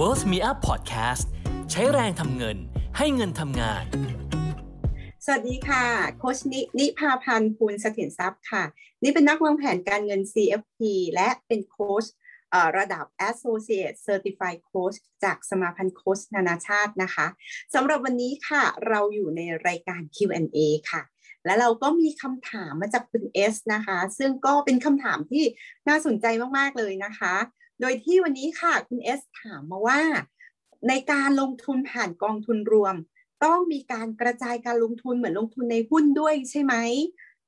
Worth Me Up Podcast ใช้แรงทำเงินให้เงินทำงาน สวัสดีค่ะ โคชนินิพาพันธ์ภูลเสถียรทรัพย์ค่ะ นี่เป็นนักวางแผนการเงิน CFP และเป็นโคชระดับ Associate Certified Coach จากสมาพันธ์โคชนานาชาตินะคะสำหรับวันนี้ค่ะเราอยู่ในรายการ Q&A ค่ะ และเราก็มีคำถามมาจากคุณเอสนะคะ ซึ่งก็เป็นคำถามที่น่าสนใจมาก ๆ เลยนะคะ โดยที่วันนี้ค่ะคุณเอสถามมาว่า ในการลงทุนผ่านกองทุนรวม ต้องมีการกระจายการลงทุนเหมือนลงทุนในหุ้นด้วยใช่ไหม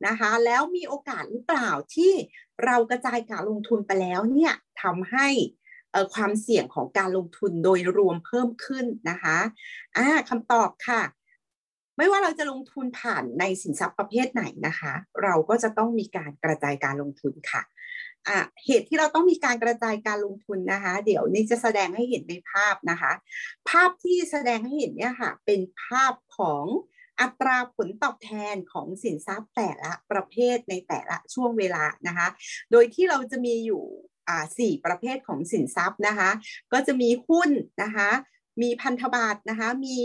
นะคะแล้วมีโอกาสหรือเปล่าที่เรากระจายการลงทุนไปแล้วเนี่ยทำให้ความเสี่ยงของการลงทุนโดยรวมเพิ่มขึ้นนะคะอ่าคำตอบค่ะ ไม่ว่าเราจะลงทุนผ่านในสินทรัพย์ประเภทไหนนะคะ เราก็จะต้องมีการกระจายการลงทุนค่ะ เหตุที่เราต้องมีการกระจายการลงทุนนะคะ เดี๋ยวนี้จะแสดงให้เห็นในภาพนะคะ ภาพที่แสดงให้เห็นเนี่ยค่ะ เป็นภาพของอัตราผลตอบแทนของสินทรัพย์แต่ละประเภทในแต่ละช่วงเวลานะคะ โดยที่เราจะมีอยู่สี่ประเภทของสินทรัพย์นะคะ ก็จะมีหุ้นนะคะ มีพันธบัตรนะคะ มี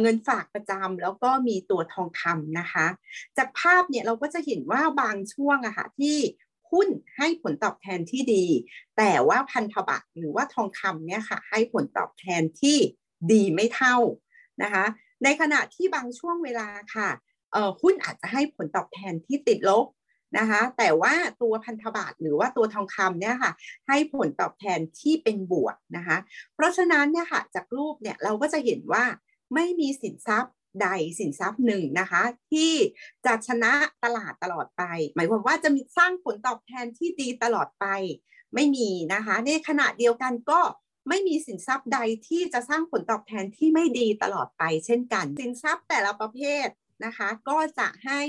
เงินฝากประจำแล้วก็มีตัวทองคำนะคะ จากภาพเนี่ยเราก็จะเห็นว่าบางช่วงอะคะ่ะที่ หุ้นให้ผลตอบแทนที่ดี แต่ว่าพันธบัตรหรือว่าทองคำเนี่ยค่ะให้ผลตอบแทนที่ดีไม่เท่านะคะในขณะที่บางช่วงเวลาค่ะหุ้นอาจจะให้ผลตอบแทนที่ติดลบนะคะแต่ว่าตัวพันธบัตรหรือว่าตัวทองคำเนี่ยค่ะให้ผลตอบแทนที่เป็นบวกนะคะเพราะฉะนั้นเนี่ยค่ะจากรูปเนี่ยเราก็จะเห็นว่าไม่มีสินทรัพย์ ใดสินทรัพย์หนึ่งนะคะ ที่จะชนะตลาดตลอดไป หมายความว่าจะมีสร้างผลตอบแทนที่ดีตลอดไป ไม่มีนะคะ ในขณะเดียวกันก็ไม่มีสินทรัพย์ใดที่จะสร้างผลตอบแทนที่ไม่ดีตลอดไป เช่นกัน สินทรัพย์แต่ละประเภทนะคะ ก็จะให้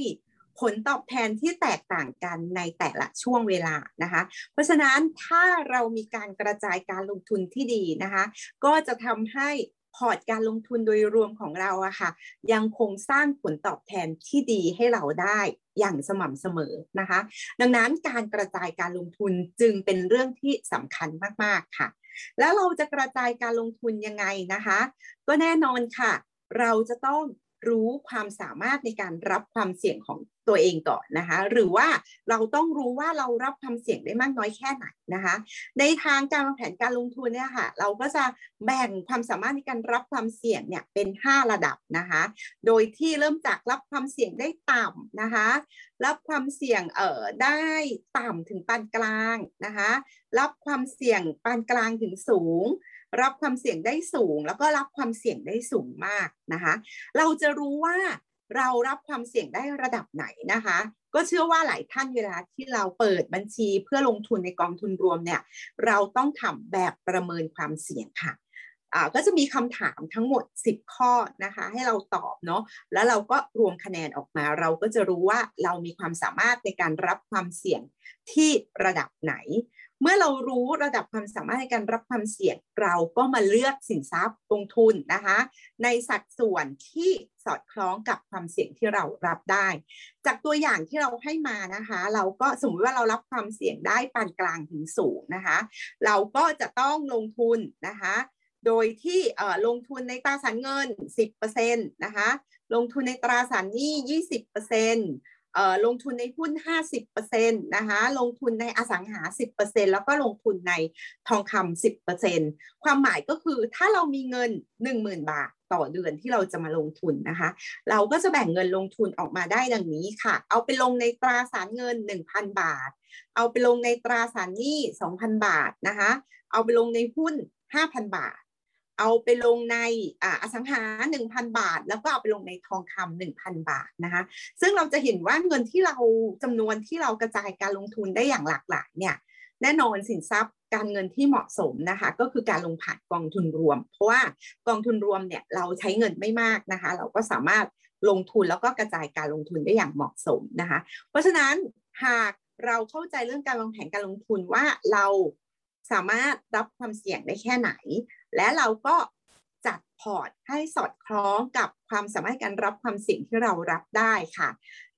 ผลตอบแทนที่แตกต่างกันในแต่ละช่วงเวลานะคะ เพราะฉะนั้นถ้าเรามีการกระจายการลงทุนที่ดีนะคะ ก็จะทำให้ พอร์ตการลงทุนโดยรวมของเราอะค่ะ ยังคงสร้างผลตอบแทนที่ดีให้เราได้อย่างสม่ำเสมอนะคะ ดังนั้นการกระจายการลงทุนจึงเป็นเรื่องที่สำคัญมากๆค่ะ แล้วเราจะกระจายการลงทุนยังไงนะคะ ก็แน่นอนค่ะ เราจะต้องรู้ความสามารถในการรับความเสี่ยงของ ตัวเองก่อนนะคะ หรือว่าเราต้องรู้ว่าเรารับความเสี่ยงได้มากน้อยแค่ไหนนะคะ ในทางการวางแผนการลงทุนเนี่ยค่ะ เราก็จะแบ่งความสามารถในการรับความเสี่ยงเนี่ยเป็น 5 ระดับนะคะ โดยที่เริ่มจากรับความเสี่ยงได้ต่ำนะคะ รับความเสี่ยงเอ่อได้ต่ำถึงปานกลางนะคะ รับความเสี่ยงปานกลางถึงสูงรับความเสี่ยงได้สูง แล้วก็รับความเสี่ยงได้สูงมากนะคะ เราจะรู้ว่า เรารับความเสี่ยงได้ระดับไหนนะคะ ก็เชื่อว่าหลายท่านเวลาที่เราเปิดบัญชีเพื่อลงทุนในกองทุนรวมเนี่ย เราต้องทำแบบประเมินความเสี่ยงค่ะก็จะมีคำถามทั้งหมด 10 ข้อนะคะ ให้เราตอบเนาะแล้วเราก็รวมคะแนนออกมา เราก็จะรู้ว่าเรามีความสามารถในการรับความเสี่ยงที่ระดับไหน เมื่อเรารู้ระดับความสามารถในการรับความเสี่ยงเราก็มาเลือกสินทรัพย์ลงทุนนะคะ ในสัดส่วนที่สอดคล้องกับความเสี่ยงที่เรารับได้ จากตัวอย่างที่เราให้มานะคะ เราก็สมมติว่าเรารับความเสี่ยงได้ปานกลางถึงสูงนะคะ เราก็จะต้องลงทุนนะคะ โดยที่ลงทุนในตราสารเงิน 10%นะคะลงทุนในตราสารหนี้ 20% ลงทุนในหุ้น 50%นะคะลงทุนในอสังหา 10%แล้วก็ลงทุนในทองคำ10%ความหมายก็คือถ้าเรามีเงิน 10,000 บาทต่อเดือนที่เราจะมาลงทุนนะคะ เราก็จะแบ่งเงินลงทุนออกมาได้ดังนี้ค่ะ เอาไปลงในตราสารเงิน 1,000 บาท เอาไปลงในตราสารหนี้ 2,000 บาทนะคะ เอาไปลงในหุ้น 5,000 บาท เอาไปลงในอสังหา 1,000 บาท แล้วก็เอาไปลงในทองคำ1,000 บาทนะคะซึ่งเราจะเห็นว่าเงินที่เราจำนวนที่เรากระจายการลงทุนได้อย่างหลากหลายเนี่ยแน่นอนสินทรัพย์การเงินที่เหมาะสมนะคะก็คือการลงผ่านกองทุนรวม เพราะว่ากองทุนรวมเนี่ยเราใช้เงินไม่มากนะคะ เราก็สามารถลงทุนแล้วก็กระจายการลงทุนได้อย่างเหมาะสมนะคะ เพราะฉะนั้นหากเราเข้าใจเรื่องการวางแผนการลงทุนว่าเราสามารถรับความเสี่ยงได้แค่ไหน และเราก็จัดพอร์ตให้สอดคล้องกับความสามารถการรับความเสี่ยงที่เรารับได้ค่ะ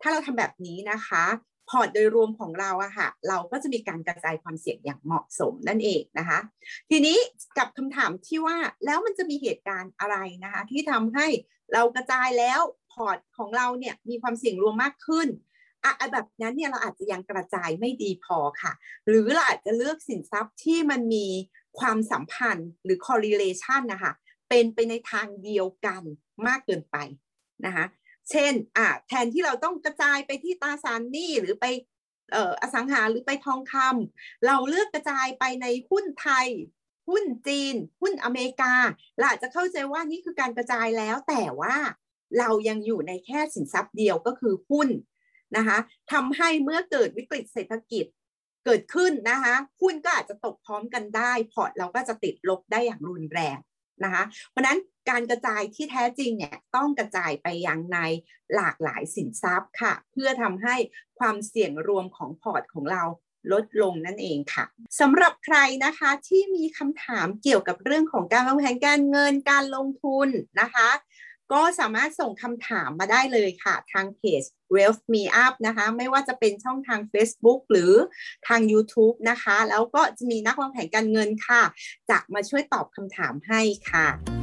ถ้าเราทำแบบนี้นะคะ พอร์ตโดยรวมของเราอะค่ะ เราก็จะมีการกระจายความเสี่ยงอย่างเหมาะสมนั่นเองนะคะ ทีนี้กับคำถามที่ว่าแล้วมันจะมีเหตุการณ์อะไรนะคะ ที่ทำให้เรากระจายแล้วพอร์ตของเราเนี่ยมีความเสี่ยงรวมมากขึ้นอะแบบนั้นเนี่ยเราอาจจะยังกระจายไม่ดีพอค่ะ หรือเราอาจจะเลือกสินทรัพย์ที่มันมี ความสัมพันธ์หรือ correlation นะคะเป็นไปในทางเดียวกันมากเกินไปนะคะเช่นอะแทนที่เราต้องกระจายไปที่ตราสารหนี้หรือไปเอ่ออสังหาหรือไปทองคำเราเลือกกระจายไปในหุ้นไทย หุ้นจีน หุ้นอเมริกาเราอาจจะเข้าใจว่านี่คือการกระจายแล้วแต่ว่าเรายังอยู่ในแค่สินทรัพย์เดียวก็คือหุ้นนะคะทำให้เมื่อเกิดวิกฤตเศรษฐกิจ เกิดขึ้นนะคะหุ้นก็อาจจะตกพร้อมกันได้ พอร์ตเราก็จะติดลบได้อย่างรุนแรงนะคะเพราะนั้นการกระจายที่แท้จริงเนี่ยต้องกระจายไปยังในหลากหลายสินทรัพย์ค่ะ เพื่อทำให้ความเสี่ยงรวมของพอร์ตของเราลดลงนั่นเองค่ะสำหรับใครนะคะที่มีคำถามเกี่ยวกับเรื่องของการวางแผนการเงินการลงทุนนะคะ ก็สามารถส่งคำถามมาได้เลยค่ะ ทางเพจ Wealth Me Up นะคะ ไม่ว่าจะเป็นช่องทาง Facebook หรือทาง YouTube นะคะ แล้วก็จะมีนักวางแผนการเงินค่ะ จะมาช่วยตอบคำถามให้ค่ะ